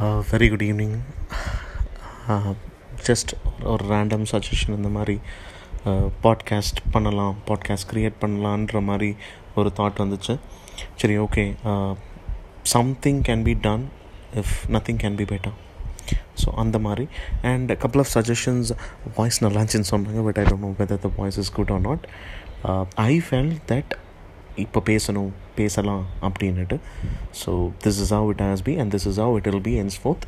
Very good evening just ஒரு random suggestion இந்த மாதிரி பாட்காஸ்ட் பண்ணலாம் பாட்காஸ்ட் க்ரியேட் பண்ணலான்ற மாதிரி ஒரு தாட் வந்துச்சு. சரி okay something can be done if nothing can be better so அந்த மாதிரி. And couple of suggestions voice நல்லாச்சுன்னு சொன்னாங்க but I don't know whether the voice is good or not I fell that இப்போ பேசணும். பேசலாம் அப்படின்னுட்டு. So this is how it has be and this is how it will be henceforth